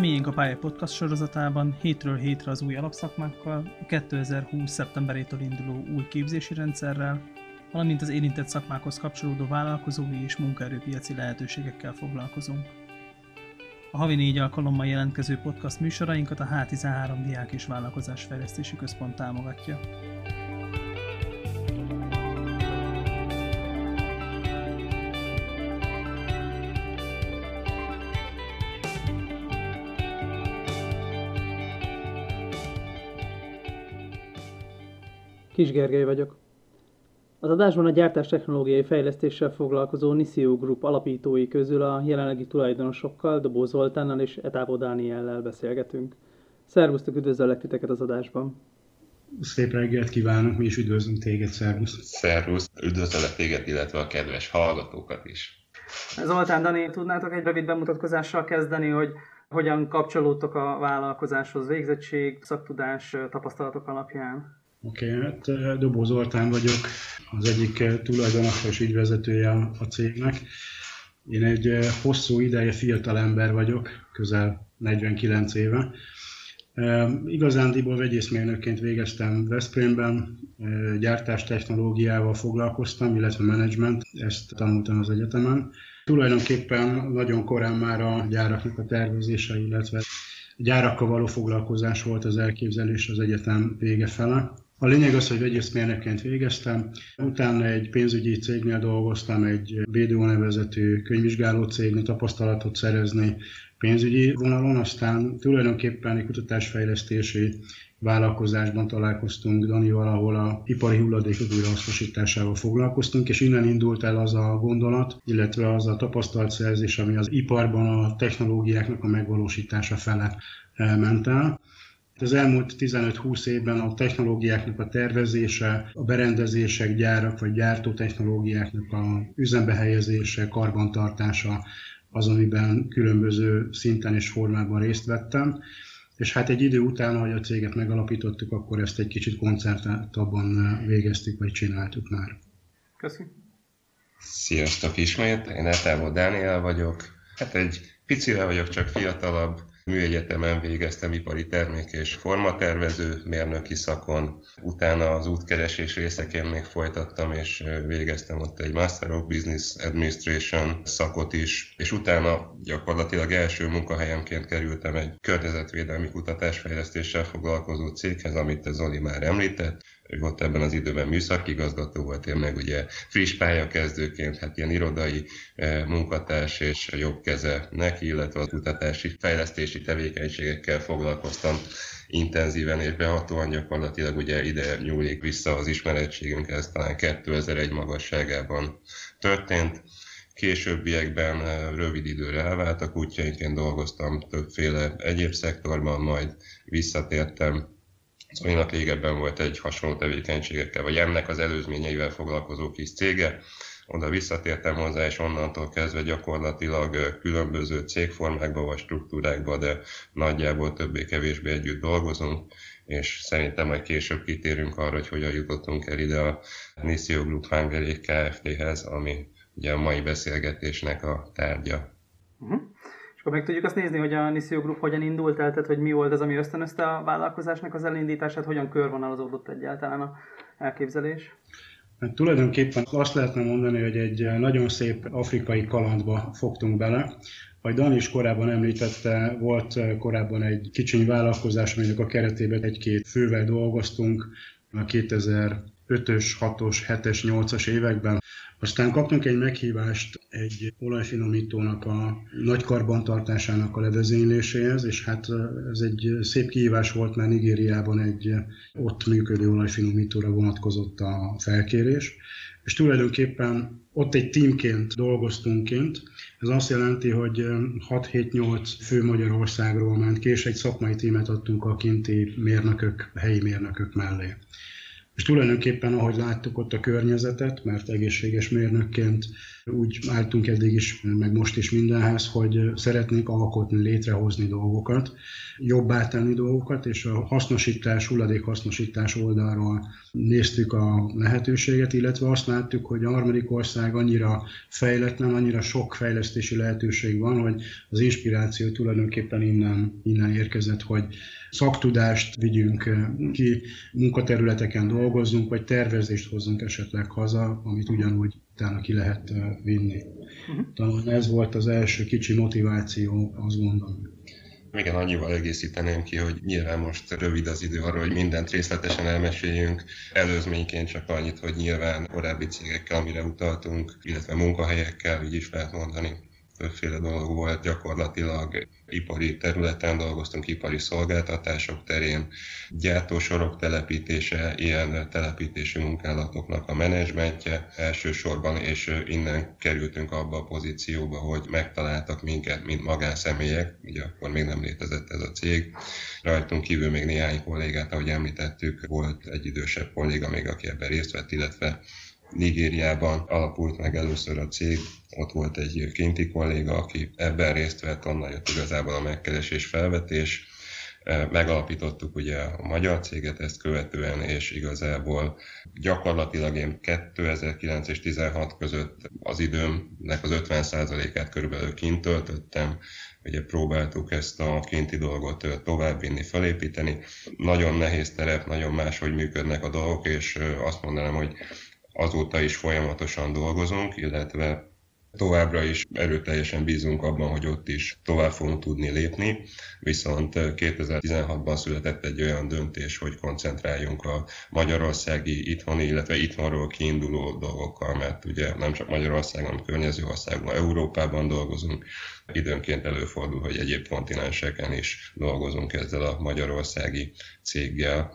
Miénk a Pálya Podcast sorozatában hétről hétre az új alapszakmákkal, a 2020. szeptemberétől induló új képzési rendszerrel, valamint az érintett szakmákhoz kapcsolódó vállalkozói és munkaerőpiaci lehetőségekkel foglalkozunk. A havi négy alkalommal jelentkező podcast műsorainkat a H13 Diák és Vállalkozásfejlesztési Központ támogatja. Kis Gergely vagyok. Az adásban a gyártás technológiai fejlesztéssel foglalkozó Nisio Group alapítói közül a jelenlegi tulajdonosokkal, Dobó Zoltánnal és Etávo Dániellel beszélgetünk. Szervusztok, üdvözöllek titeket az adásban! Szép reggelt kívánok, mi is üdvözlünk téged, szervusz! Szervusz, üdvözöllek téged, illetve a kedves hallgatókat is! Zoltán, Dani, tudnátok egy rövid bemutatkozással kezdeni, hogy hogyan kapcsolódtok a vállalkozáshoz végzettség, szaktudás, tapasztalatok alapján? Oké, okay, hát Dobó Zoltán vagyok, az egyik tulajdonosa és ügyvezetője a cégnek. Én egy hosszú ideje fiatal ember vagyok, közel 49 éve. Igazándiból vegyészmérnökként végeztem Veszprémben, gyártás technológiával foglalkoztam, illetve menedzsment, ezt tanultam az egyetemen. Tulajdonképpen nagyon korán már a gyáraknak a tervezése, illetve gyárakkal való foglalkozás volt az elképzelés az egyetem vége fele. A lényeg az, hogy vegyészmérnökként végeztem, utána egy pénzügyi cégnél dolgoztam, egy BDO nevezetű könyvvizsgáló cégnél tapasztalatot szerezni pénzügyi vonalon, aztán tulajdonképpen egy kutatásfejlesztési vállalkozásban találkoztunk Danival, ahol a ipari hulladékok újrahasznosításával foglalkoztunk, és innen indult el az a gondolat, illetve az a tapasztalatszerzés, ami az iparban a technológiáknak a megvalósítása fele ment el. Az elmúlt 15-20 évben a technológiáknak a tervezése, a berendezések, gyárak vagy gyártó technológiáknak a üzembe helyezése, karbantartása az, amiben különböző szinten és formában részt vettem. És hát egy idő után, ahogy a céget megalapítottuk, akkor ezt egy kicsit koncertáltabban végeztük, vagy csináltuk már. Köszönöm. Sziasztok ismét, én Etávó Dániel vagyok. Hát egy picivel vagyok, csak fiatalabb, Műegyetemen végeztem ipari termék és formatervező mérnöki szakon, utána az útkeresés részeként még folytattam, és végeztem ott egy Master of Business Administration szakot is, és utána gyakorlatilag első munkahelyemként kerültem egy környezetvédelmi kutatásfejlesztéssel foglalkozó céghez, amit Zoli már említett, ő ott ebben az időben műszaki igazgató volt, én meg ugye friss pályakezdőként, hát ilyen irodai eh, munkatárs és jobb keze neki, illetve a kutatási, fejlesztési tevékenységekkel foglalkoztam intenzíven és behatóan gyakorlatilag ugye ide nyúlik vissza az ismerettségünk, ez talán 2001 magasságában történt. Későbbiekben eh, rövid időre elváltak útjainként dolgoztam többféle egyéb szektorban, majd visszatértem Zolinak régebben volt egy hasonló tevékenységekkel, vagy ennek az előzményeivel foglalkozó kis cége, oda visszatértem hozzá, és onnantól kezdve gyakorlatilag különböző cégformákba vagy struktúrákba, de nagyjából többé-kevésbé együtt dolgozunk, és szerintem majd később kitérünk arra, hogy hogyan jutottunk el ide a Nisio Group Hungary Kft-hez, ami ugye a mai beszélgetésnek a tárgya. Uh-huh. És akkor meg tudjuk azt nézni, hogy a Nisio Group hogyan indult el, tehát hogy mi volt az, ami ösztönözte a vállalkozásnak az elindítását, hogyan körvonalazódott egyáltalán a elképzelés? Hát tulajdonképpen azt lehetne mondani, hogy egy nagyon szép afrikai kalandba fogtunk bele. Ahogy Dan is korábban említette, volt korábban egy kicsiny vállalkozás, aminek a keretében egy-két fővel dolgoztunk a 2005-ös, 6-os, 7-es, 8-as években. Aztán kaptunk egy meghívást egy olajfinomítónak a nagy karbantartásának a levezényléséhez, és hát ez egy szép kihívás volt, mert Nigériában egy ott működő olajfinomítóra vonatkozott a felkérés, és tulajdonképpen ott egy teamként dolgoztunk kint. Ez azt jelenti, hogy 6-7-8 fő Magyarországról ment ki, és egy szakmai tímet adtunk a kinti mérnökök, helyi mérnökök mellé. És tulajdonképpen, ahogy láttuk ott a környezetet, mert egészséges mérnökként úgy álltunk eddig is, meg most is mindenhez, hogy szeretnénk alkotni, létrehozni dolgokat, jobbá tenni dolgokat, és a hasznosítás, hulladékhasznosítás oldalról néztük a lehetőséget, illetve azt láttuk, hogy a harmadik ország annyira fejletlen, annyira sok fejlesztési lehetőség van, hogy az inspiráció tulajdonképpen innen, innen érkezett, hogy szaktudást vigyünk ki, munkaterületeken dolgozzunk, vagy tervezést hozzunk esetleg haza, amit ugyanúgy utána ki lehet vinni. Uh-huh. Talán ez volt az első kicsi motiváció, azt gondolom. Igen, annyival egészíteném ki, hogy nyilván most rövid az idő arra, hogy mindent részletesen elmeséljünk. Előzményként csak annyit, hogy nyilván korábbi cégekkel, amire utaltunk, illetve munkahelyekkel, így is lehet mondani, többféle dolog volt, gyakorlatilag ipari területen dolgoztunk, ipari szolgáltatások terén, gyártósorok telepítése, ilyen telepítési munkálatoknak a menedzsmentje elsősorban, és innen kerültünk abba a pozícióba, hogy megtaláltak minket, mint magánszemélyek, ugye akkor még nem létezett ez a cég. Rajtunk kívül még néhány kollégát, ahogy említettük, volt egy idősebb kolléga még, aki ebben részt vett, illetve Nigériában alapult meg először a cég, ott volt egy kinti kolléga, aki ebben részt vett, onnan jött igazából a megkeresés felvetés. E, megalapítottuk ugye a magyar céget ezt követően, és igazából gyakorlatilag én 2009 és 16 között az időmnek az 50%-át körülbelül kint töltöttem, ugye próbáltuk ezt a kinti dolgot továbbvinni, felépíteni. Nagyon nehéz terep, nagyon máshogy működnek a dolgok, és azt mondanám, hogy azóta is folyamatosan dolgozunk, illetve Továbbra is erőteljesen bízunk abban, hogy ott is tovább fogunk tudni lépni, viszont 2016-ban született egy olyan döntés, hogy koncentráljunk a magyarországi, itthoni, illetve itthonról kiinduló dolgokkal, mert ugye nem csak Magyarországon, hanem környező országban, Európában dolgozunk. Időnként előfordul, hogy egyéb kontinenseken is dolgozunk ezzel a magyarországi céggel.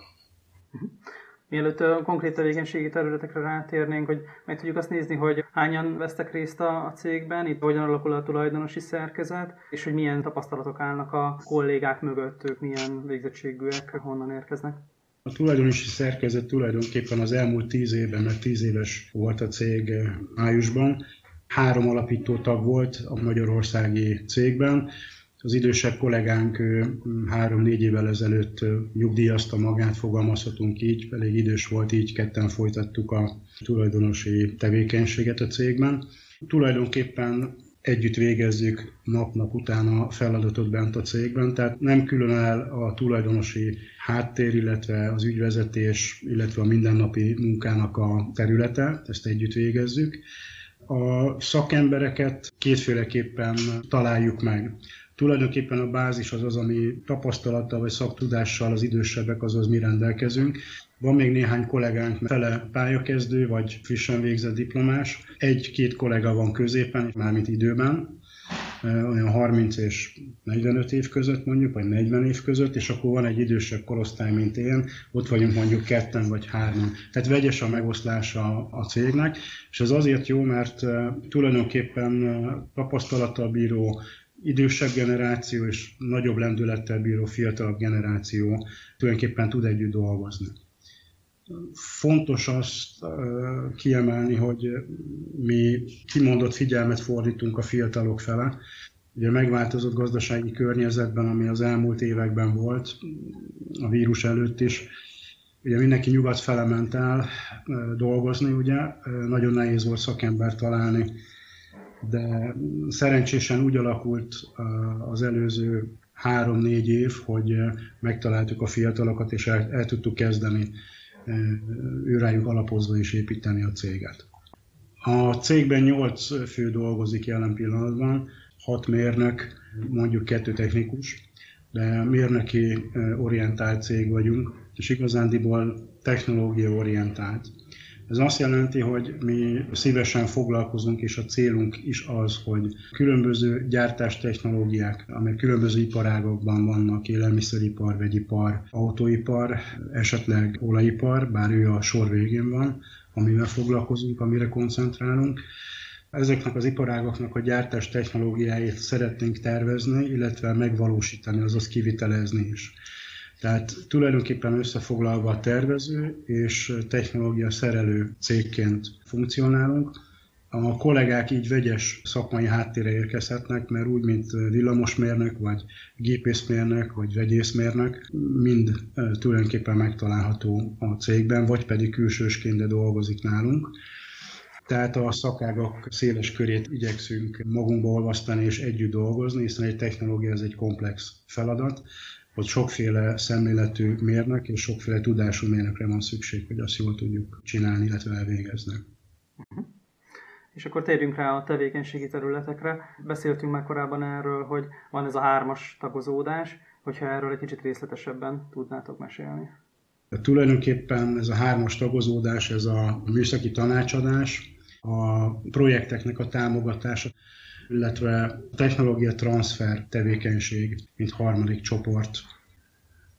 Mielőtt a konkrét tevékenységi területekre rátérnénk, hogy meg tudjuk azt nézni, hogy hányan vesztek részt a, cégben, itt hogyan alakul a tulajdonosi szerkezet, és hogy milyen tapasztalatok állnak a kollégák mögött, ők milyen végzettségűek, honnan érkeznek. A tulajdonosi szerkezet tulajdonképpen az elmúlt tíz évben, mert tíz éves volt a cég eh, májusban, három alapító tag volt a magyarországi cégben, az idősebb kollégánk három-négy évvel ezelőtt nyugdíjazta magát, fogalmazhatunk így, elég idős volt, így ketten folytattuk a tulajdonosi tevékenységet a cégben. Tulajdonképpen együtt végezzük nap-nap után a feladatot bent a cégben, tehát nem külön el a tulajdonosi háttér, illetve az ügyvezetés, illetve a mindennapi munkának a területe, ezt együtt végezzük. A szakembereket kétféleképpen találjuk meg. Tulajdonképpen a bázis az az, ami tapasztalattal vagy szaktudással az idősebbek azaz mi rendelkezünk. Van még néhány kollégánk, fele pályakezdő vagy frissen végzett diplomás. Egy-két kollega van középen, mármint időben, olyan 30 és 45 év között mondjuk, vagy 40 év között, és akkor van egy idősebb korosztály, mint én, ott vagyunk mondjuk ketten vagy hárman. Tehát vegyes a megoszlása a cégnek, és ez azért jó, mert tulajdonképpen tapasztalattal bíró idősebb generáció és nagyobb lendülettel bíró fiatalabb generáció tulajdonképpen tud együtt dolgozni. Fontos azt kiemelni, hogy mi kimondott figyelmet fordítunk a fiatalok fele. Ugye megváltozott gazdasági környezetben, ami az elmúlt években volt, a vírus előtt is, ugye mindenki nyugat fele ment el dolgozni, ugye, nagyon nehéz volt szakember találni de szerencsésen úgy alakult az előző három-négy év, hogy megtaláltuk a fiatalokat, és el, el tudtuk kezdeni őrájuk alapozva is építeni a céget. A cégben nyolc fő dolgozik jelen pillanatban, hat mérnök, mondjuk kettő technikus, de mérnöki orientált cég vagyunk, és igazándiból technológia orientált. Ez azt jelenti, hogy mi szívesen foglalkozunk, és a célunk is az, hogy különböző gyártástechnológiák, amelyek különböző iparágokban vannak, élelmiszeripar, vegyipar, autóipar, esetleg olajipar, bár ő a sor végén van, amivel foglalkozunk, amire koncentrálunk. Ezeknek az iparágoknak a gyártás technológiáit szeretnénk tervezni, illetve megvalósítani, azaz kivitelezni is. Tehát tulajdonképpen összefoglalva a tervező és technológia szerelő cégként funkcionálunk. A kollégák így vegyes szakmai háttérre érkezhetnek, mert úgy, mint villamosmérnök, vagy gépészmérnök, vagy vegyészmérnök, mind tulajdonképpen megtalálható a cégben, vagy pedig külsősként, de dolgozik nálunk. Tehát a szakágak széles körét igyekszünk magunkba olvasztani és együtt dolgozni, hiszen egy technológia ez egy komplex feladat, hogy sokféle szemléletű mérnök és sokféle tudású mérnökre van szükség, hogy azt jól tudjuk csinálni, illetve elvégezni. Uh-huh. És akkor térjünk rá a tevékenységi területekre. Beszéltünk már korábban erről, hogy van ez a hármas tagozódás, hogyha erről egy kicsit részletesebben tudnátok mesélni. De tulajdonképpen ez a hármas tagozódás, ez a műszaki tanácsadás, a projekteknek a támogatása, illetve a technológia transfer tevékenység, mint harmadik csoport.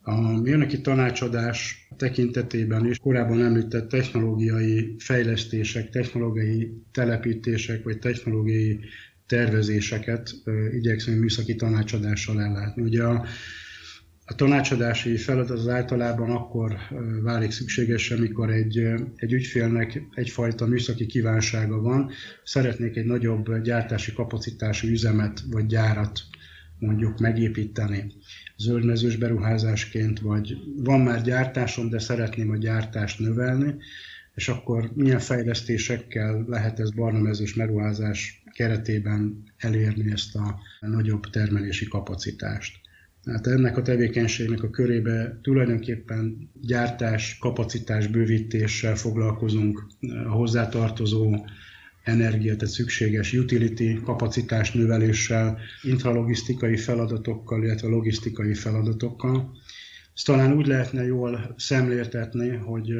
A mérnöki tanácsadás tekintetében is korábban említett technológiai fejlesztések, technológiai telepítések vagy technológiai tervezéseket igyekszünk műszaki tanácsadással ellátni. Ugye a a tanácsadási feladat az általában akkor válik szükséges, amikor egy, egy ügyfélnek egyfajta műszaki kívánsága van, szeretnék egy nagyobb gyártási kapacitású üzemet vagy gyárat mondjuk megépíteni zöldmezős beruházásként, vagy van már gyártásom, de szeretném a gyártást növelni, és akkor milyen fejlesztésekkel lehet ez barnamezős beruházás keretében elérni ezt a nagyobb termelési kapacitást. Hát ennek a tevékenységnek a körébe tulajdonképpen gyártás, kapacitás bővítéssel foglalkozunk, a hozzátartozó energia, tehát szükséges utility kapacitás növeléssel, intralogisztikai feladatokkal, illetve logisztikai feladatokkal. Ezt talán úgy lehetne jól szemléltetni, hogy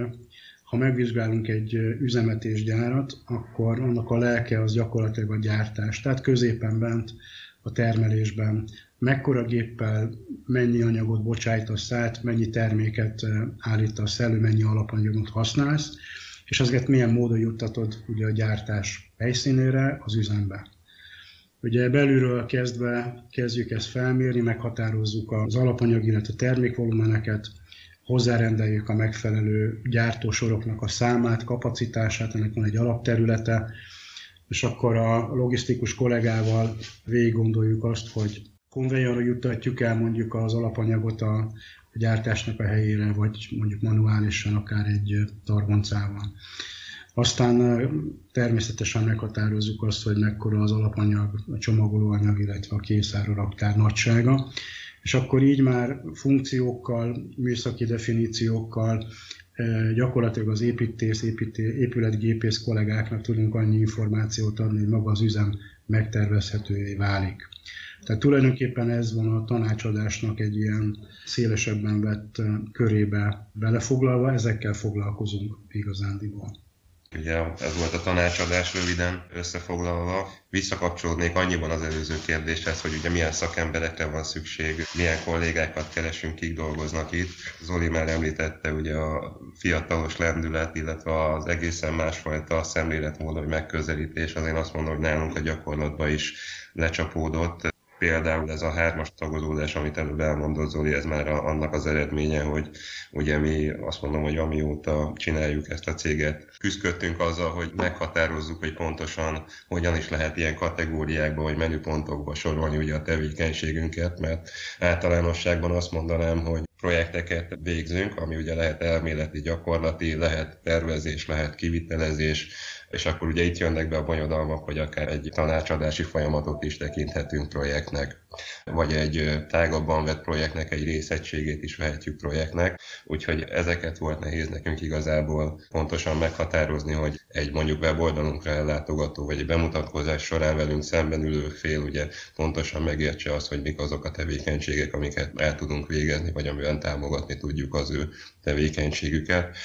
ha megvizsgálunk egy üzemet és gyárat, akkor annak a lelke az gyakorlatilag a gyártás. Tehát középen bent a termelésben mekkora géppel mennyi anyagot bocsájtasz át, mennyi terméket állítasz elő, mennyi alapanyagot használsz, és ezeket milyen módon juttatod ugye a gyártás helyszínére, az üzembe. Ugye belülről kezdve kezdjük ezt felmérni, meghatározzuk az alapanyag, illetve termékvolumeneket, hozzárendeljük a megfelelő gyártósoroknak a számát, kapacitását, ennek van egy alapterülete, és akkor a logisztikus kollégával végig gondoljuk azt, hogy konveyorra juttatjuk el mondjuk az alapanyagot a gyártásnak a helyére, vagy mondjuk manuálisan, akár egy targoncával. Aztán természetesen meghatározzuk azt, hogy mekkora az alapanyag, a csomagolóanyag, illetve a készára raktár nagysága, és akkor így már funkciókkal, műszaki definíciókkal, gyakorlatilag az építész, építé, épületgépész kollégáknak tudunk annyi információt adni, hogy maga az üzem megtervezhetővé válik. Tehát tulajdonképpen ez van a tanácsadásnak egy ilyen szélesebben vett körébe belefoglalva, ezekkel foglalkozunk igazándiból. Ugye ez volt a tanácsadás röviden összefoglalva. Visszakapcsolódnék annyiban az előző kérdéshez, hogy ugye milyen szakemberekre van szükség, milyen kollégákat keresünk, kik dolgoznak itt. Zoli már említette ugye a fiatalos lendület, illetve az egészen másfajta szemléletmód, vagy megközelítés. Az én azt mondom, hogy nálunk a gyakorlatban is lecsapódott. Például ez a hármas tagozódás, amit előbb elmondott Zoli, ez már a, annak az eredménye, hogy ugye mi azt mondom, hogy amióta csináljuk ezt a céget, küzdködtünk azzal, hogy meghatározzuk, hogy pontosan hogyan is lehet ilyen kategóriákba vagy menüpontokba sorolni ugye a tevékenységünket, mert általánosságban azt mondanám, hogy projekteket végzünk, ami ugye lehet elméleti, gyakorlati, lehet tervezés, lehet kivitelezés, és akkor ugye itt jönnek be a bonyodalmak, hogy akár egy tanácsadási folyamatot is tekinthetünk projektnek, vagy egy tágabban vett projektnek egy részegységét is vehetjük projektnek, úgyhogy ezeket volt nehéz nekünk igazából pontosan meghatározni, hogy egy mondjuk weboldalunkra ellátogató, vagy egy bemutatkozás során velünk szemben ülő fél ugye pontosan megértse azt, hogy mik azok a tevékenységek, amiket el tudunk végezni, vagy amivel támogatni tudjuk az ő tevékenységüket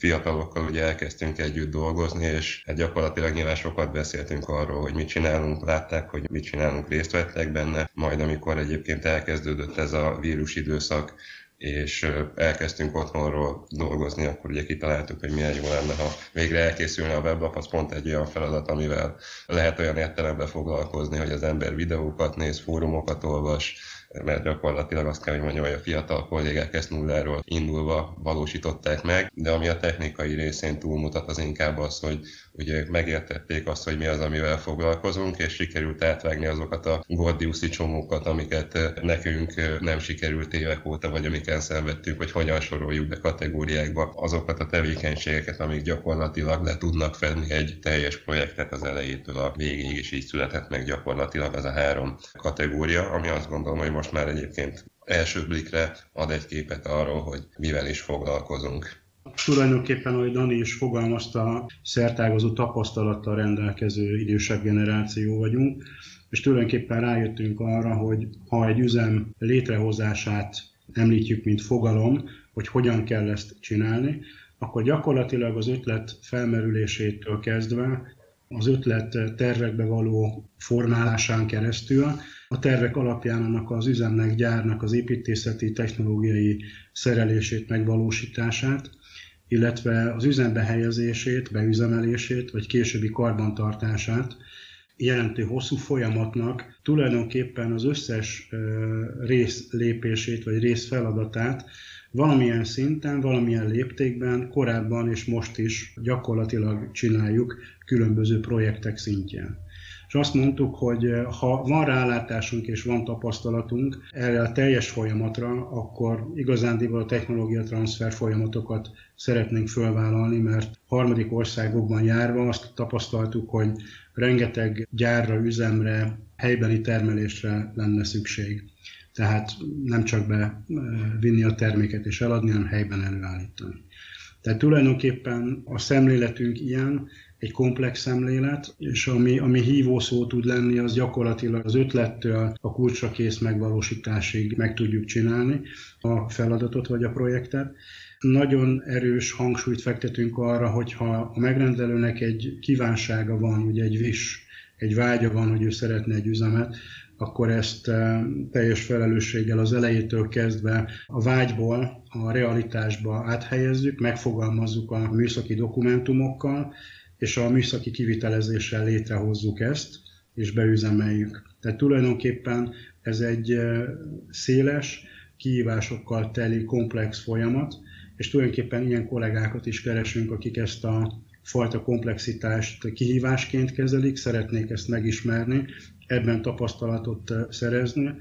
fiatalokkal ugye elkezdtünk együtt dolgozni, és hát gyakorlatilag nyilván sokat beszéltünk arról, hogy mit csinálunk, látták, hogy mit csinálunk, részt vettek benne, majd amikor egyébként elkezdődött ez a vírus időszak, és elkezdtünk otthonról dolgozni, akkor ugye kitaláltuk, hogy milyen jó lenne, ha végre elkészülne a weblap, az pont egy olyan feladat, amivel lehet olyan értelemben foglalkozni, hogy az ember videókat néz, fórumokat olvas, mert gyakorlatilag azt kell, hogy mondjam, hogy a fiatal kollégák ezt nulláról indulva valósították meg, de ami a technikai részén túlmutat, az inkább az, hogy ugye megértették azt, hogy mi az, amivel foglalkozunk, és sikerült átvágni azokat a gordiuszi csomókat, amiket nekünk nem sikerült évek óta, vagy amiken szenvedtünk, hogy hogyan soroljuk be kategóriákba azokat a tevékenységeket, amik gyakorlatilag le tudnak fedni egy teljes projektet az elejétől a végéig, és így született meg gyakorlatilag az a három kategória, ami azt gondolom, hogy most már egyébként első blikre ad egy képet arról, hogy mivel is foglalkozunk. Tulajdonképpen, ahogy Dani is fogalmazta, szertágazó tapasztalattal rendelkező idősebb generáció vagyunk, és tulajdonképpen rájöttünk arra, hogy ha egy üzem létrehozását említjük, mint fogalom, hogy hogyan kell ezt csinálni, akkor gyakorlatilag az ötlet felmerülésétől kezdve az ötlet tervekbe való formálásán keresztül, a tervek alapján annak az üzemnek, gyárnak az építészeti, technológiai szerelését, megvalósítását, illetve az üzembe helyezését, beüzemelését, vagy későbbi karbantartását jelentő hosszú folyamatnak tulajdonképpen az összes részlépését, vagy részfeladatát valamilyen szinten, valamilyen léptékben korábban és most is gyakorlatilag csináljuk különböző projektek szintjén. És azt mondtuk, hogy ha van rálátásunk és van tapasztalatunk erre a teljes folyamatra, akkor igazándiból a technológia transfer folyamatokat szeretnénk fölvállalni, mert harmadik országokban járva azt tapasztaltuk, hogy rengeteg gyárra, üzemre, helybeli termelésre lenne szükség. Tehát nem csak bevinni a terméket és eladni, hanem helyben előállítani. Tehát tulajdonképpen a szemléletünk ilyen, egy komplex szemlélet, és ami, ami hívó szó tud lenni, az gyakorlatilag az ötlettől a kulcsra kész megvalósításig meg tudjuk csinálni a feladatot vagy a projektet. Nagyon erős hangsúlyt fektetünk arra, hogyha a megrendelőnek egy kívánsága van, ugye egy vis, egy vágya van, hogy ő szeretne egy üzemet, akkor ezt eh, teljes felelősséggel az elejétől kezdve a vágyból a realitásba áthelyezzük, megfogalmazzuk a műszaki dokumentumokkal, és a műszaki kivitelezéssel létrehozzuk ezt, és beüzemeljük. Tehát tulajdonképpen ez egy széles, kihívásokkal teli komplex folyamat, és tulajdonképpen ilyen kollégákat is keresünk, akik ezt a fajta komplexitást kihívásként kezelik, szeretnék ezt megismerni, ebben tapasztalatot szerezni,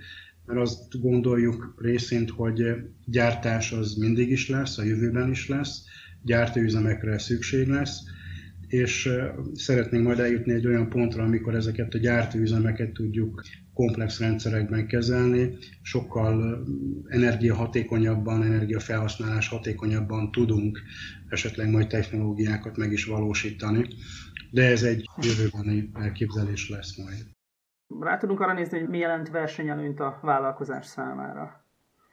mert azt gondoljuk részint, hogy gyártás az mindig is lesz, a jövőben is lesz, gyártóüzemekre szükség lesz, és szeretnénk majd eljutni egy olyan pontra, amikor ezeket a gyártóüzemeket tudjuk komplex rendszerekben kezelni, sokkal energiahatékonyabban, energiafelhasználás hatékonyabban tudunk esetleg majd technológiákat meg is valósítani, de ez egy jövőbeni elképzelés lesz majd. Rá tudunk arra nézni, hogy mi jelent versenyelőnyt a vállalkozás számára?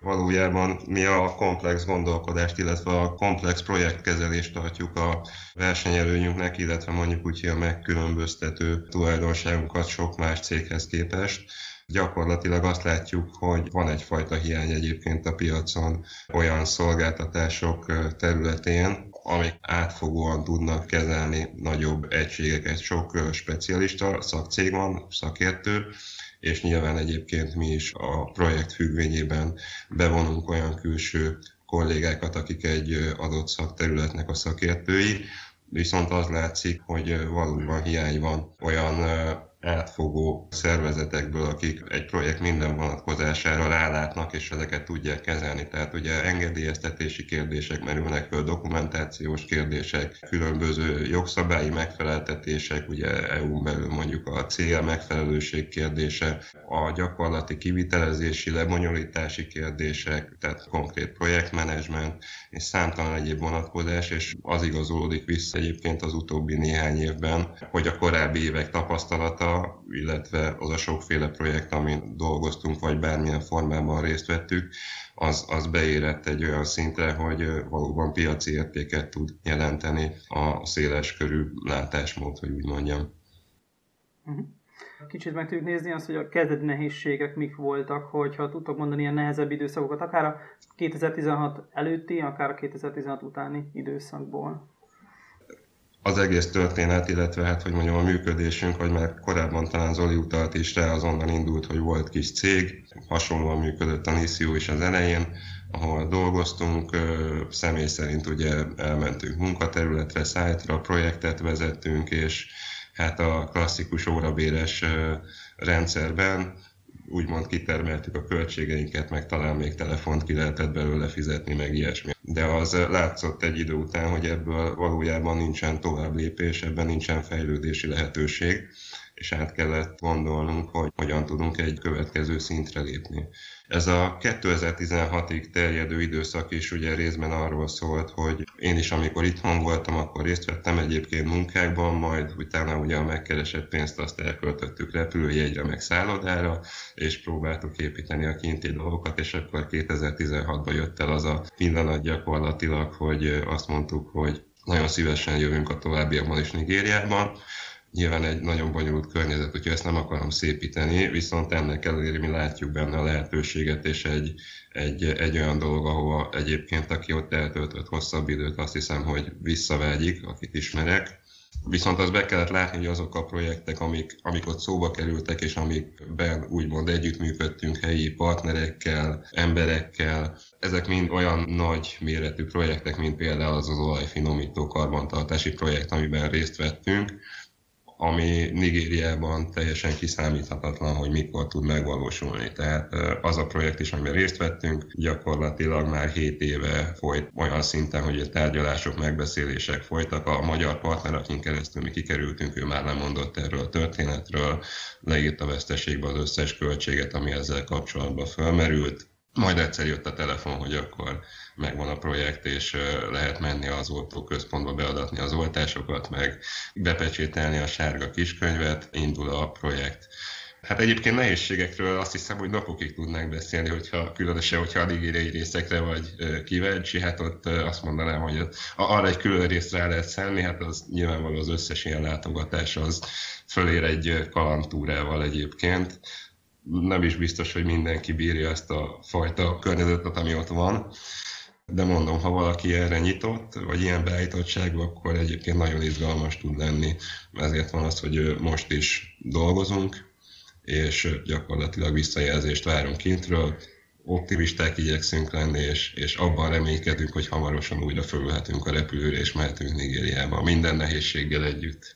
Valójában mi a komplex gondolkodást, illetve a komplex projektkezelést tartjuk a versenyelőnyünknek, illetve mondjuk úgy, hogy a megkülönböztető tulajdonságunkat sok más céghez képest. Gyakorlatilag azt látjuk, hogy van egyfajta hiány egyébként a piacon olyan szolgáltatások területén, amik átfogóan tudnak kezelni nagyobb egységeket. Sok specialista, szakcég van, szakértő, és nyilván egyébként mi is a projekt függvényében bevonunk olyan külső kollégákat, akik egy adott szakterületnek a szakértői, viszont az látszik, hogy valóban hiány van olyan átfogó szervezetekből, akik egy projekt minden vonatkozására rálátnak, és ezeket tudják kezelni. Tehát ugye engedélyeztetési kérdések merülnek föl, dokumentációs kérdések, különböző jogszabályi megfeleltetések, ugye EU-n belül mondjuk a cél megfelelőség kérdése, a gyakorlati kivitelezési, lebonyolítási kérdések, tehát konkrét projektmenedzsment, és számtalan egyéb vonatkozás, és az igazolódik vissza egyébként az utóbbi néhány évben, hogy a korábbi évek tapasztalata illetve az a sokféle projekt, amin dolgoztunk, vagy bármilyen formában részt vettük, az, az beérett egy olyan szintre, hogy valóban piaci értéket tud jelenteni a széles körű látásmód, hogy úgy mondjam. Mhm. Kicsit meg tudjuk nézni azt, hogy a kezdeti nehézségek mik voltak, hogyha tudtok mondani ilyen nehezebb időszakokat, akár a 2016 előtti, akár a 2016 utáni időszakból az egész történet, illetve hát, hogy mondjam, a működésünk, vagy már korábban talán Zoli utalt is rá, azonnal indult, hogy volt kis cég, hasonlóan működött a Niszió is az elején, ahol dolgoztunk, személy szerint ugye elmentünk munkaterületre, szájtra, projektet vezettünk, és hát a klasszikus órabéres rendszerben úgymond kitermeltük a költségeinket, meg talán még telefont ki lehetett belőle fizetni, meg ilyesmi. De az látszott egy idő után, hogy ebből valójában nincsen tovább lépés, ebben nincsen fejlődési lehetőség, és át kellett gondolnunk, hogy hogyan tudunk egy következő szintre lépni. Ez a 2016-ig terjedő időszak is ugye részben arról szólt, hogy én is amikor itthon voltam, akkor részt vettem egyébként munkákban, majd utána ugye a megkeresett pénzt azt elköltöttük repülőjegyre, meg szállodára, és próbáltuk építeni a kinti dolgokat, és akkor 2016-ban jött el az a pillanat gyakorlatilag, hogy azt mondtuk, hogy nagyon szívesen jövünk a továbbiakban is Nigériában, nyilván egy nagyon bonyolult környezet, úgyhogy ezt nem akarom szépíteni, viszont ennek ellenére mi látjuk benne a lehetőséget, és egy, egy, egy olyan dolog, ahova egyébként, aki ott eltöltött hosszabb időt, azt hiszem, hogy visszavágyik, akit ismerek. Viszont az be kellett látni, hogy azok a projektek, amik, amik ott szóba kerültek, és amikben úgymond együttműködtünk helyi partnerekkel, emberekkel, ezek mind olyan nagy méretű projektek, mint például az az olajfinomító karbantartási projekt, amiben részt vettünk, ami Nigériában teljesen kiszámíthatatlan, hogy mikor tud megvalósulni. Tehát az a projekt is, amiben részt vettünk, gyakorlatilag már 7 éve folyt olyan szinten, hogy a tárgyalások, megbeszélések folytak. A magyar partner, akin keresztül mi kikerültünk, ő már nem mondott erről a történetről, leírt a veszteségbe az összes költséget, ami ezzel kapcsolatban felmerült. Majd egyszer jött a telefon, hogy akkor megvan a projekt, és lehet menni az oltóközpontba beadatni az oltásokat, meg bepecsételni a sárga kiskönyvet, indul a projekt. Hát egyébként nehézségekről azt hiszem, hogy napokig tudnánk beszélni, hogyha különösen, hogyha a nigériai részekre vagy kíváncsi, hát ott azt mondanám, hogy arra egy külön részt lehet szállni, hát az nyilvánvaló az összes ilyen látogatás az fölér egy kalantúrával egyébként. Nem is biztos, hogy mindenki bírja ezt a fajta környezetet, ami ott van de mondom, ha valaki erre nyitott, vagy ilyen beállítottságú, akkor egyébként nagyon izgalmas tud lenni. Ezért van az, hogy most is dolgozunk, és gyakorlatilag visszajelzést várunk kintről, optimisták igyekszünk lenni, és, és abban reménykedünk, hogy hamarosan újra fölülhetünk a repülőre, és mehetünk Nigériába, minden nehézséggel együtt.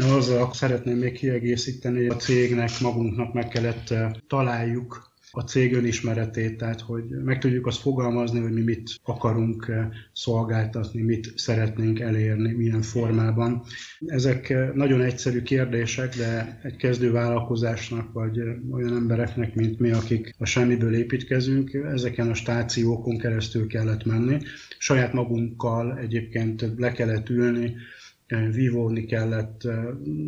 Azzal szeretném még kiegészíteni, a cégnek, magunknak meg kellett találjuk a cég önismeretét, tehát hogy meg tudjuk azt fogalmazni, hogy mi mit akarunk eh, szolgáltatni, mit szeretnénk elérni, milyen formában. Ezek eh, nagyon egyszerű kérdések, de egy kezdő vállalkozásnak, vagy eh, olyan embereknek, mint mi, akik a semmiből építkezünk, ezeken a stációkon keresztül kellett menni. Saját magunkkal egyébként le kellett ülni, vívódni kellett,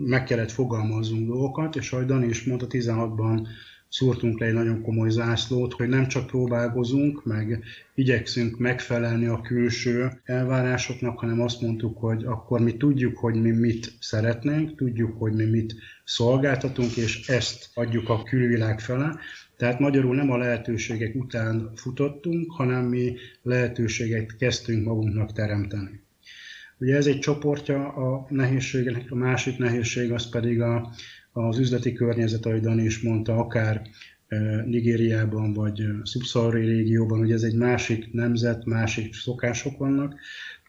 meg kellett fogalmaznunk dolgokat, és ahogy Dani is mondta, 16-ban szúrtunk le egy nagyon komoly zászlót, hogy nem csak próbálkozunk, meg igyekszünk megfelelni a külső elvárásoknak, hanem azt mondtuk, hogy akkor mi tudjuk, hogy mi mit szeretnénk, tudjuk, hogy mi mit szolgáltatunk, és ezt adjuk a külvilág fele. Tehát magyarul nem a lehetőségek után futottunk, hanem mi lehetőséget kezdtünk magunknak teremteni. Ugye ez egy csoportja a nehézségeknek, a másik nehézség az pedig a, az üzleti környezet, ahogy Dani is mondta, akár Nigériában vagy szubszaharai régióban, hogy ez egy másik nemzet, másik szokások vannak,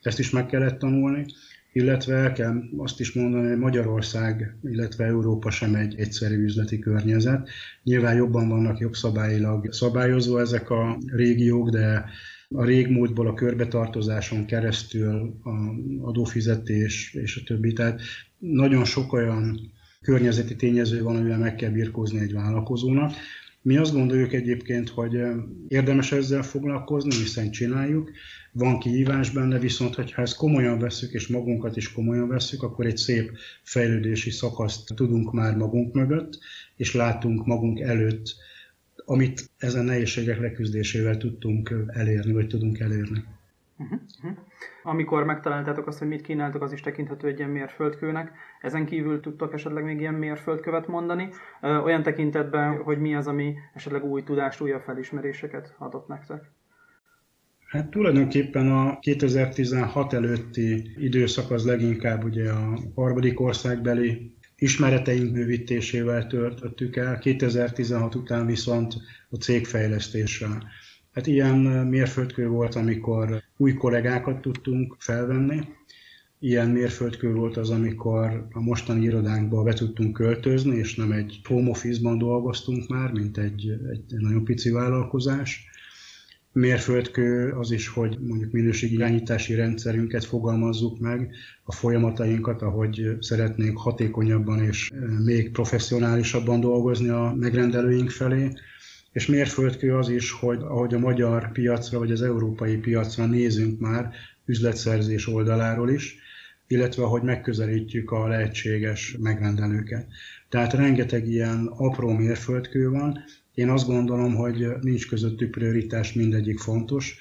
ezt is meg kellett tanulni, illetve el kell azt is mondani, hogy Magyarország, illetve Európa sem egy egyszerű üzleti környezet. Nyilván jobban vannak jogszabályilag szabályozva ezek a régiók, de a régmúltból a körbetartozáson keresztül a adófizetés és a többi. Tehát nagyon sok olyan környezeti tényező van, amivel meg kell birkózni egy vállalkozónak. Mi azt gondoljuk egyébként, hogy érdemes ezzel foglalkozni, hiszen csináljuk, van kihívás benne, viszont hogyha ezt komolyan veszük, és magunkat is komolyan veszük, akkor egy szép fejlődési szakaszt tudunk már magunk mögött, és látunk magunk előtt, amit ezen nehézségek leküzdésével tudtunk elérni, vagy tudunk elérni. Uh-huh. Amikor megtaláltátok azt, hogy mit kínáltok, az is tekinthető egy ilyen mérföldkőnek. Ezen kívül tudtok esetleg még ilyen mérföldkövet mondani, olyan tekintetben, hogy mi az, ami esetleg új tudást, újabb felismeréseket adott nektek? Hát tulajdonképpen a 2016 előtti időszak az leginkább ugye a harmadik országbeli ismereteink bővítésével töltöttük el, 2016 után viszont a cégfejlesztéssel. Hát ilyen mérföldkő volt, amikor új kollégákat tudtunk felvenni, ilyen mérföldkő volt az, amikor a mostani irodánkba be tudtunk költözni, és nem egy home office-ban dolgoztunk már, mint egy, egy nagyon pici vállalkozás mérföldkő az is, hogy mondjuk minőségi irányítási rendszerünket fogalmazzuk meg, a folyamatainkat, ahogy szeretnénk hatékonyabban és eh, még professzionálisabban dolgozni a megrendelőink felé. És mérföldkő az is, hogy ahogy a magyar piacra vagy az európai piacra nézünk már üzletszerzés oldaláról is, illetve ahogy megközelítjük a lehetséges megrendelőket. Tehát rengeteg ilyen apró mérföldkő van, én azt gondolom, hogy nincs közöttük prioritás, mindegyik fontos,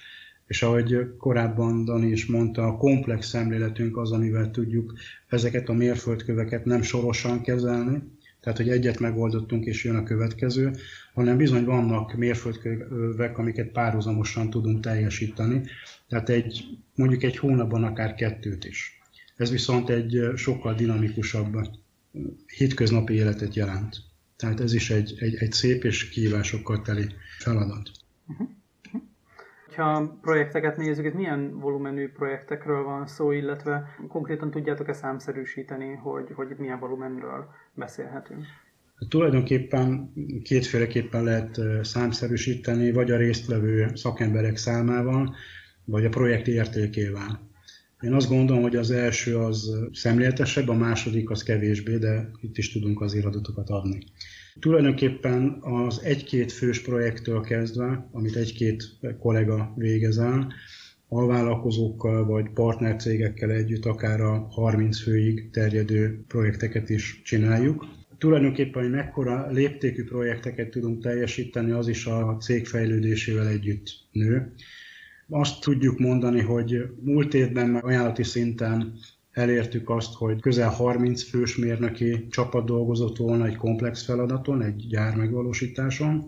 és ahogy korábban Dani is mondta, a komplex szemléletünk az, amivel tudjuk ezeket a mérföldköveket nem sorosan kezelni, tehát hogy egyet megoldottunk és jön a következő, hanem bizony vannak mérföldkövek, amiket párhuzamosan tudunk teljesíteni, tehát egy, mondjuk egy hónapban akár kettőt is. Ez viszont egy sokkal dinamikusabb hétköznapi életet jelent. Tehát ez is egy, egy, egy szép és kihívásokkal teli feladat. Uh-huh. Ha projekteket nézzük, itt milyen volumenű projektekről van szó, illetve konkrétan tudjátok-e számszerűsíteni, hogy, hogy itt milyen volumenről beszélhetünk? Tulajdonképpen kétféleképpen lehet számszerűsíteni, vagy a résztvevő szakemberek számával, vagy a projekt értékével. Én azt gondolom, hogy az első az szemléletesebb, a második az kevésbé, de itt is tudunk az adatokat adni. Tulajdonképpen az egy-két fős projektől kezdve, amit egy-két kollega végez el, alvállalkozókkal vagy partnercégekkel együtt akár a 30 főig terjedő projekteket is csináljuk. Tulajdonképpen, hogy mekkora léptékű projekteket tudunk teljesíteni, az is a cég fejlődésével együtt nő. Azt tudjuk mondani, hogy múlt évben ajánlati szinten elértük azt, hogy közel 30 fős mérnöki csapat dolgozott volna egy komplex feladaton, egy gyár megvalósításon.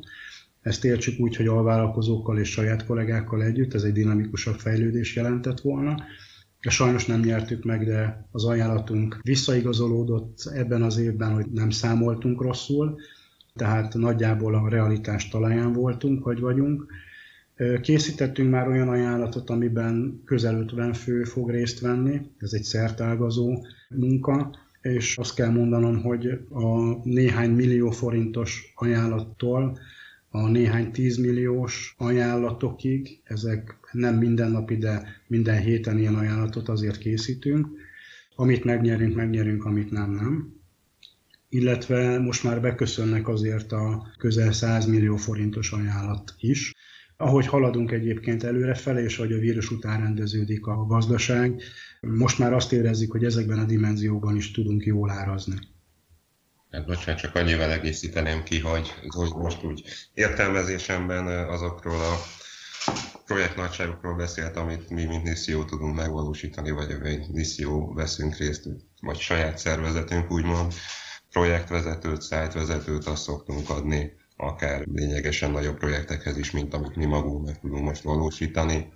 Ezt értsük úgy, hogy alvállalkozókkal és saját kollégákkal együtt, ez egy dinamikusabb fejlődés jelentett volna. De sajnos nem nyertük meg, de az ajánlatunk visszaigazolódott ebben az évben, hogy nem számoltunk rosszul, tehát nagyjából a realitás talaján voltunk, hogy vagyunk Készítettünk már olyan ajánlatot, amiben közel 50 fő fog részt venni, ez egy szertágazó munka, és azt kell mondanom, hogy a néhány millió forintos ajánlattól a néhány tízmilliós ajánlatokig, ezek nem mindennapi, de minden héten ilyen ajánlatot azért készítünk. Amit megnyerünk, megnyerünk, amit nem, nem. Illetve most már beköszönnek azért a közel 100 millió forintos ajánlat is. Ahogy haladunk egyébként előrefele, és ahogy a vírus után rendeződik a gazdaság, most már azt érezzük, hogy ezekben a dimenziókban is tudunk jól árazni. Hát bocsánat, csak annyivel egészíteném ki, hogy, most úgy értelmezésemben azokról a projektnagyságokról beszélt, amit mi, mint NISZIO tudunk megvalósítani, vagy egy NISZIO veszünk részt, vagy saját szervezetünk úgymond, projektvezetőt, szájtvezetőt azt szoktunk adni akár lényegesen nagyobb projektekhez is, mint amit mi magunk meg tudunk most valósítani.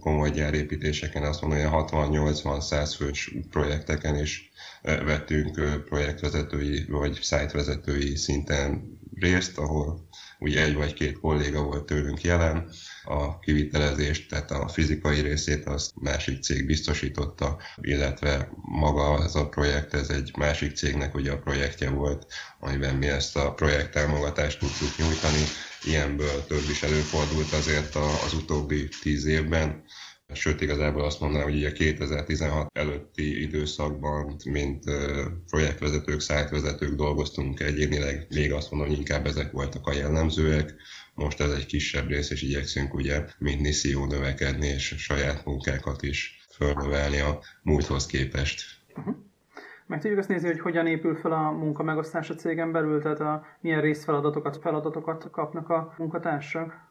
Komoly gyárépítéseken azt mondom, hogy 60-80-100 fős projekteken is vettünk projektvezetői vagy szájtvezetői szinten részt, ahol ugye egy vagy két kolléga volt tőlünk jelen, a kivitelezést, tehát a fizikai részét azt másik cég biztosította, illetve maga az a projekt, ez egy másik cégnek ugye a projektje volt, amiben mi ezt a projekt tudtuk nyújtani. Ilyenből több is előfordult azért az utóbbi tíz évben. Sőt, igazából azt mondanám, hogy ugye 2016 előtti időszakban, mint projektvezetők, szájtvezetők dolgoztunk egyénileg, még azt mondom, hogy inkább ezek voltak a jellemzőek. Most ez egy kisebb rész, és igyekszünk ugye, mint NISZIO növekedni, és saját munkákat is fölnövelni a múlthoz képest. Uh-huh. Meg tudjuk azt nézni, hogy hogyan épül fel a munka megosztás a cégen belül, tehát a, milyen részfeladatokat, feladatokat kapnak a munkatársak?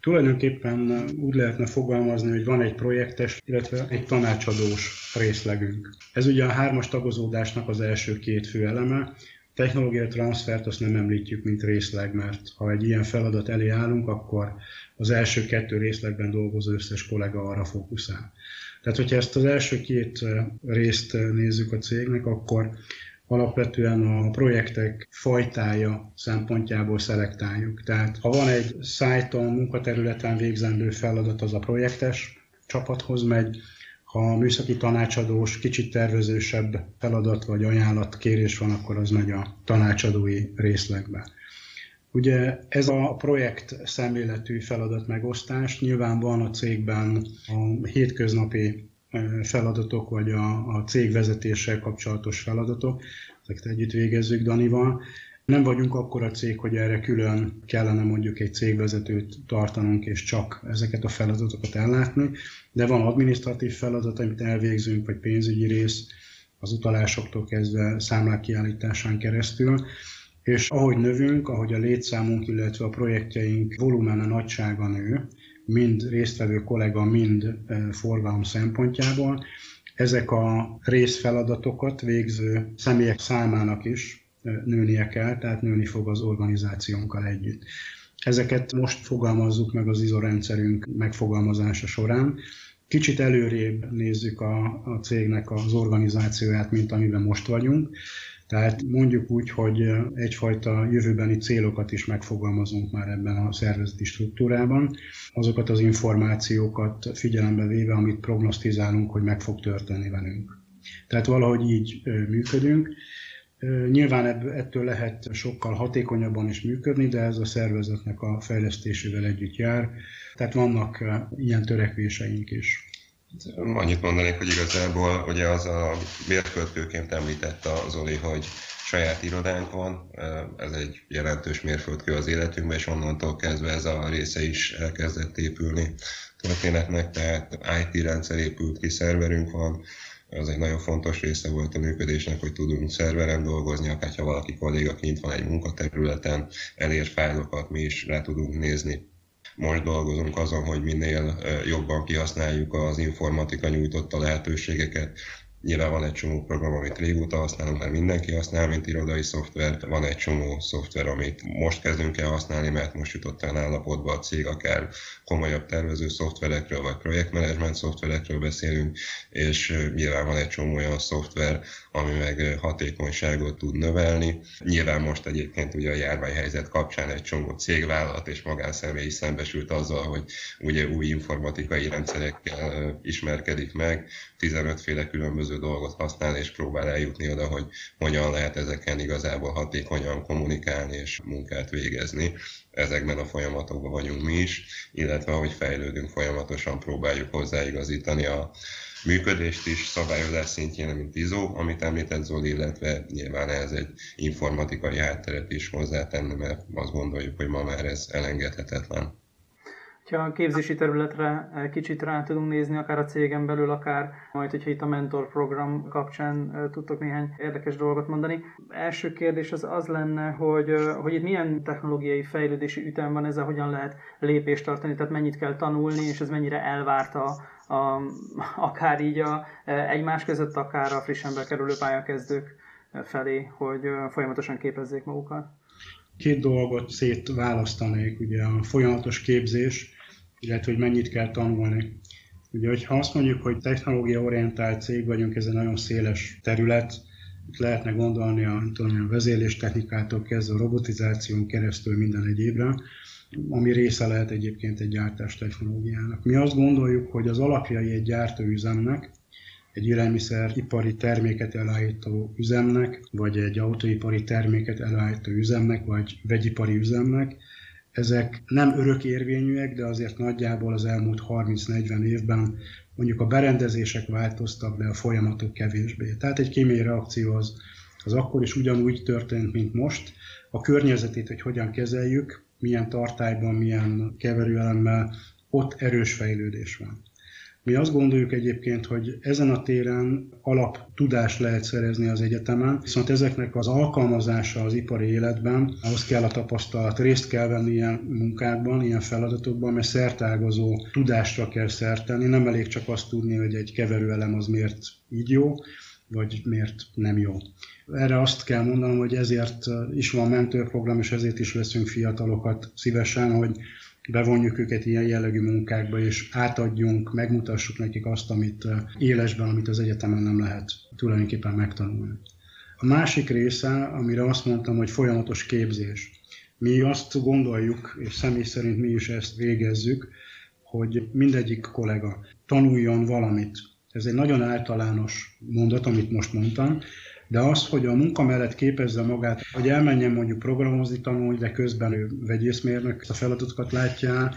Tulajdonképpen úgy lehetne fogalmazni, hogy van egy projektes, illetve egy tanácsadós részlegünk. Ez ugye a hármas tagozódásnak az első két fő eleme. technológiai transfert azt nem említjük, mint részleg, mert ha egy ilyen feladat elé állunk, akkor az első kettő részlegben dolgozó összes kollega arra fókuszál. Tehát, hogyha ezt az első két részt nézzük a cégnek, akkor alapvetően a projektek fajtája szempontjából szelektáljuk. Tehát ha van egy szájton, munkaterületen végzendő feladat, az a projektes csapathoz megy, ha a műszaki tanácsadós, kicsit tervezősebb feladat vagy ajánlat kérés van, akkor az megy a tanácsadói részlegbe. Ugye ez a projekt szemléletű feladat megosztás, nyilván van a cégben a hétköznapi feladatok, vagy a, a cég vezetéssel kapcsolatos feladatok, ezeket együtt végezzük Danival. Nem vagyunk akkor a cég, hogy erre külön kellene mondjuk egy cégvezetőt tartanunk, és csak ezeket a feladatokat ellátni, de van adminisztratív feladat, amit elvégzünk, vagy pénzügyi rész, az utalásoktól kezdve számlák kiállításán keresztül, és ahogy növünk, ahogy a létszámunk, illetve a projektjeink volumene nagysága nő, mind résztvevő kollega, mind forgalom szempontjából, ezek a részfeladatokat végző személyek számának is nőnie kell, tehát nőni fog az organizációnkkal együtt. Ezeket most fogalmazzuk meg az ISO rendszerünk megfogalmazása során. Kicsit előrébb nézzük a, a cégnek az organizációját, mint amiben most vagyunk. Tehát mondjuk úgy, hogy egyfajta jövőbeni célokat is megfogalmazunk már ebben a szervezeti struktúrában, azokat az információkat figyelembe véve, amit prognosztizálunk, hogy meg fog történni velünk. Tehát valahogy így működünk. Nyilván ettől lehet sokkal hatékonyabban is működni, de ez a szervezetnek a fejlesztésével együtt jár. Tehát vannak ilyen törekvéseink is. Annyit mondanék, hogy igazából ugye az a mérföldkőként említette az Zoli, hogy saját irodánk van, ez egy jelentős mérföldkő az életünkben, és onnantól kezdve ez a része is elkezdett épülni történetnek, tehát IT rendszer épült ki, szerverünk van, az egy nagyon fontos része volt a működésnek, hogy tudunk szerveren dolgozni, akár ha valaki kolléga kint van egy munkaterületen, elér fájlokat, mi is rá tudunk nézni most dolgozunk azon, hogy minél jobban kihasználjuk az informatika nyújtotta lehetőségeket, Nyilván van egy csomó program, amit régóta használunk, mert mindenki használ, mint irodai szoftver. Van egy csomó szoftver, amit most kezdünk el használni, mert most jutott el állapotba a cég, akár komolyabb tervező szoftverekről, vagy projektmenedzsment szoftverekről beszélünk, és nyilván van egy csomó olyan szoftver, ami meg hatékonyságot tud növelni. Nyilván most egyébként ugye a járványhelyzet kapcsán egy csomó cégvállalat és magánszemély is szembesült azzal, hogy ugye új informatikai rendszerekkel ismerkedik meg, 15 féle különböző dolgot használ, és próbál eljutni oda, hogy hogyan lehet ezeken igazából hatékonyan kommunikálni és munkát végezni. Ezekben a folyamatokban vagyunk mi is, illetve ahogy fejlődünk, folyamatosan próbáljuk hozzáigazítani a működést is szabályozás szintjén, mint ISO, amit említett Zoli, illetve nyilván ez egy informatikai hátteret is hozzátenni, mert azt gondoljuk, hogy ma már ez elengedhetetlen. Ha a képzési területre kicsit rá tudunk nézni, akár a cégen belül, akár majd, hogyha itt a mentor program kapcsán tudtok néhány érdekes dolgot mondani. Első kérdés az az lenne, hogy, hogy itt milyen technológiai fejlődési ütem van, ezzel hogyan lehet lépést tartani, tehát mennyit kell tanulni, és ez mennyire elvárta a, akár így a, egymás között, akár a frissen bekerülő pályakezdők felé, hogy folyamatosan képezzék magukat? Két dolgot szétválasztanék, ugye a folyamatos képzés, illetve hogy mennyit kell tanulni. Ugye, hogyha azt mondjuk, hogy technológia-orientált cég vagyunk, ez egy nagyon széles terület, itt lehetne gondolni a, tudom, a vezérlés technikától kezdve a robotizáción keresztül minden egyébre, ami része lehet egyébként egy gyártás technológiának. Mi azt gondoljuk, hogy az alapjai egy gyártóüzemnek, egy élelmiszeripari terméket elállító üzemnek, vagy egy autóipari terméket elállító üzemnek, vagy vegyipari üzemnek, ezek nem örökérvényűek, de azért nagyjából az elmúlt 30-40 évben mondjuk a berendezések változtak, de a folyamatok kevésbé. Tehát egy kémiai reakció az, az akkor is ugyanúgy történt, mint most. A környezetét, hogy hogyan kezeljük, milyen tartályban, milyen keverőelemmel, ott erős fejlődés van. Mi azt gondoljuk egyébként, hogy ezen a téren alap tudást lehet szerezni az egyetemen, viszont ezeknek az alkalmazása az ipari életben, ahhoz kell a tapasztalat, részt kell venni ilyen munkákban, ilyen feladatokban, mert szertágazó tudásra kell szertelni, nem elég csak azt tudni, hogy egy keverőelem az miért így jó, vagy miért nem jó. Erre azt kell mondanom, hogy ezért is van mentőprogram, és ezért is veszünk fiatalokat szívesen, hogy bevonjuk őket ilyen jellegű munkákba, és átadjunk, megmutassuk nekik azt, amit élesben, amit az egyetemen nem lehet tulajdonképpen megtanulni. A másik része, amire azt mondtam, hogy folyamatos képzés. Mi azt gondoljuk, és személy szerint mi is ezt végezzük, hogy mindegyik kollega tanuljon valamit. Ez egy nagyon általános mondat, amit most mondtam, de az, hogy a munka mellett képezze magát, hogy elmenjen mondjuk programozni, tanulni, de közben ő vegyészmérnök a feladatokat látja,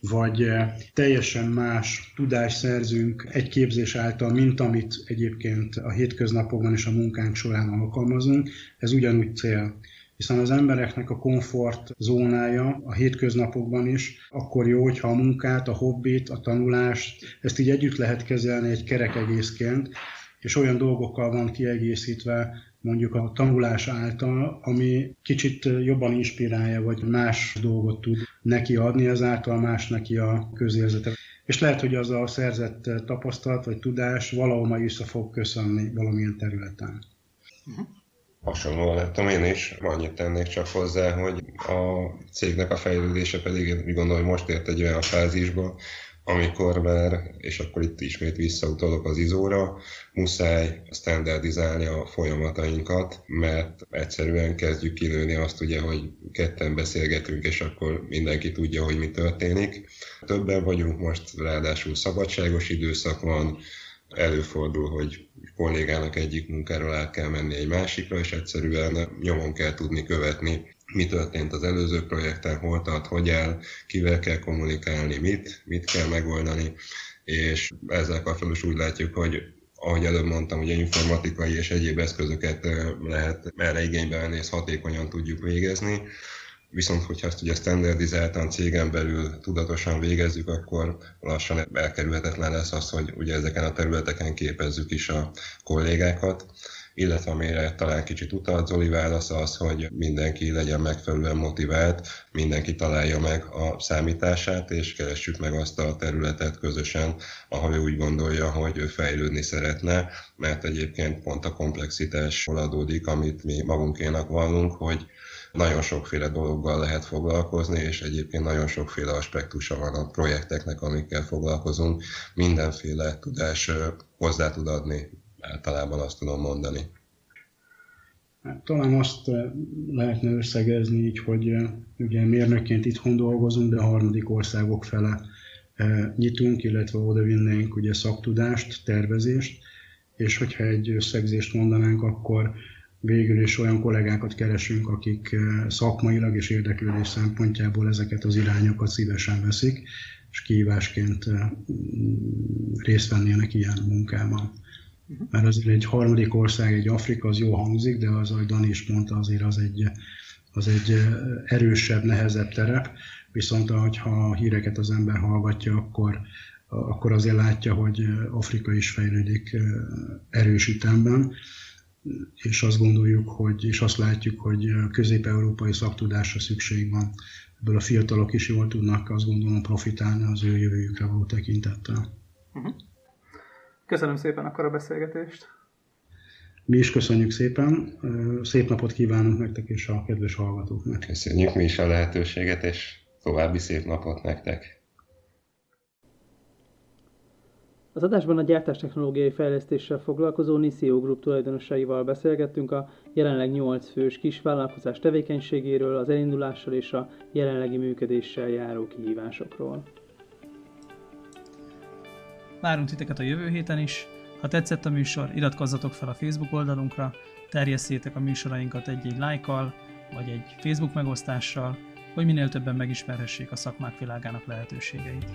vagy eh, teljesen más tudást szerzünk egy képzés által, mint amit egyébként a hétköznapokban és a munkánk során alkalmazunk, ez ugyanúgy cél hiszen az embereknek a komfort zónája a hétköznapokban is akkor jó, hogyha a munkát, a hobbit, a tanulást, ezt így együtt lehet kezelni egy kerek egészként, és olyan dolgokkal van kiegészítve mondjuk a tanulás által, ami kicsit jobban inspirálja, vagy más dolgot tud neki adni, ezáltal más neki a közérzete. És lehet, hogy az a szerzett tapasztalat vagy tudás valahol majd vissza fog köszönni valamilyen területen. Hasonlóan láttam én is, annyit tennék csak hozzá, hogy a cégnek a fejlődése pedig én úgy gondolom, hogy most ért egy olyan fázisba, amikor már, és akkor itt ismét visszautalok az izóra, muszáj standardizálni a folyamatainkat, mert egyszerűen kezdjük kinőni azt ugye, hogy ketten beszélgetünk, és akkor mindenki tudja, hogy mi történik. Többen vagyunk most, ráadásul szabadságos időszak van, előfordul, hogy kollégának egyik munkáról át kell menni egy másikra, és egyszerűen nyomon kell tudni követni, mi történt az előző projekten, hol tart, hogy áll, kivel kell kommunikálni, mit, mit kell megoldani, és ezzel kapcsolatban úgy látjuk, hogy ahogy előbb mondtam, ugye informatikai és egyéb eszközöket lehet erre igénybe venni, és hatékonyan tudjuk végezni. Viszont, hogyha ezt ugye standardizáltan cégen belül tudatosan végezzük, akkor lassan elkerülhetetlen lesz az, hogy ugye ezeken a területeken képezzük is a kollégákat, illetve amire talán kicsit utalt Zoli válasz az, hogy mindenki legyen megfelelően motivált, mindenki találja meg a számítását, és keressük meg azt a területet közösen, ahol ő úgy gondolja, hogy ő fejlődni szeretne, mert egyébként pont a komplexitás adódik, amit mi magunkénak vallunk, hogy nagyon sokféle dologgal lehet foglalkozni, és egyébként nagyon sokféle aspektusa van a projekteknek, amikkel foglalkozunk. Mindenféle tudás hozzá tud adni, általában azt tudom mondani. Hát, talán azt lehetne összegezni így, hogy ugye mérnökként itthon dolgozunk, de a harmadik országok fele nyitunk, illetve oda vinnénk ugye szaktudást, tervezést, és hogyha egy összegzést mondanánk, akkor végül is olyan kollégákat keresünk, akik eh, szakmailag és érdeklődés szempontjából ezeket az irányokat szívesen veszik, és kihívásként eh, részt vennének ilyen munkában. Uh-huh. Mert azért egy harmadik ország, egy Afrika, az jó hangzik, de az, ahogy Dani is mondta, azért az egy, az egy eh, erősebb, nehezebb terep, viszont ha a híreket az ember hallgatja, akkor, akkor azért látja, hogy Afrika is fejlődik erős ütemben és azt gondoljuk, hogy, és azt látjuk, hogy közép-európai szaktudásra szükség van. Ebből a fiatalok is jól tudnak azt gondolom profitálni az ő jövőjükre való tekintettel. Uh-huh. Köszönöm szépen akkor a beszélgetést. Mi is köszönjük szépen, szép napot kívánunk nektek és a kedves hallgatóknak. Köszönjük mi is a lehetőséget, és további szép napot nektek. Az adásban a gyártástechnológiai fejlesztéssel foglalkozó Nisio Group tulajdonosaival beszélgettünk a jelenleg 8 fős kisvállalkozás tevékenységéről, az elindulással és a jelenlegi működéssel járó kihívásokról. Várunk titeket a jövő héten is. Ha tetszett a műsor, iratkozzatok fel a Facebook oldalunkra, terjesszétek a műsorainkat egy-egy lájkkal, vagy egy Facebook megosztással, hogy minél többen megismerhessék a szakmák világának lehetőségeit.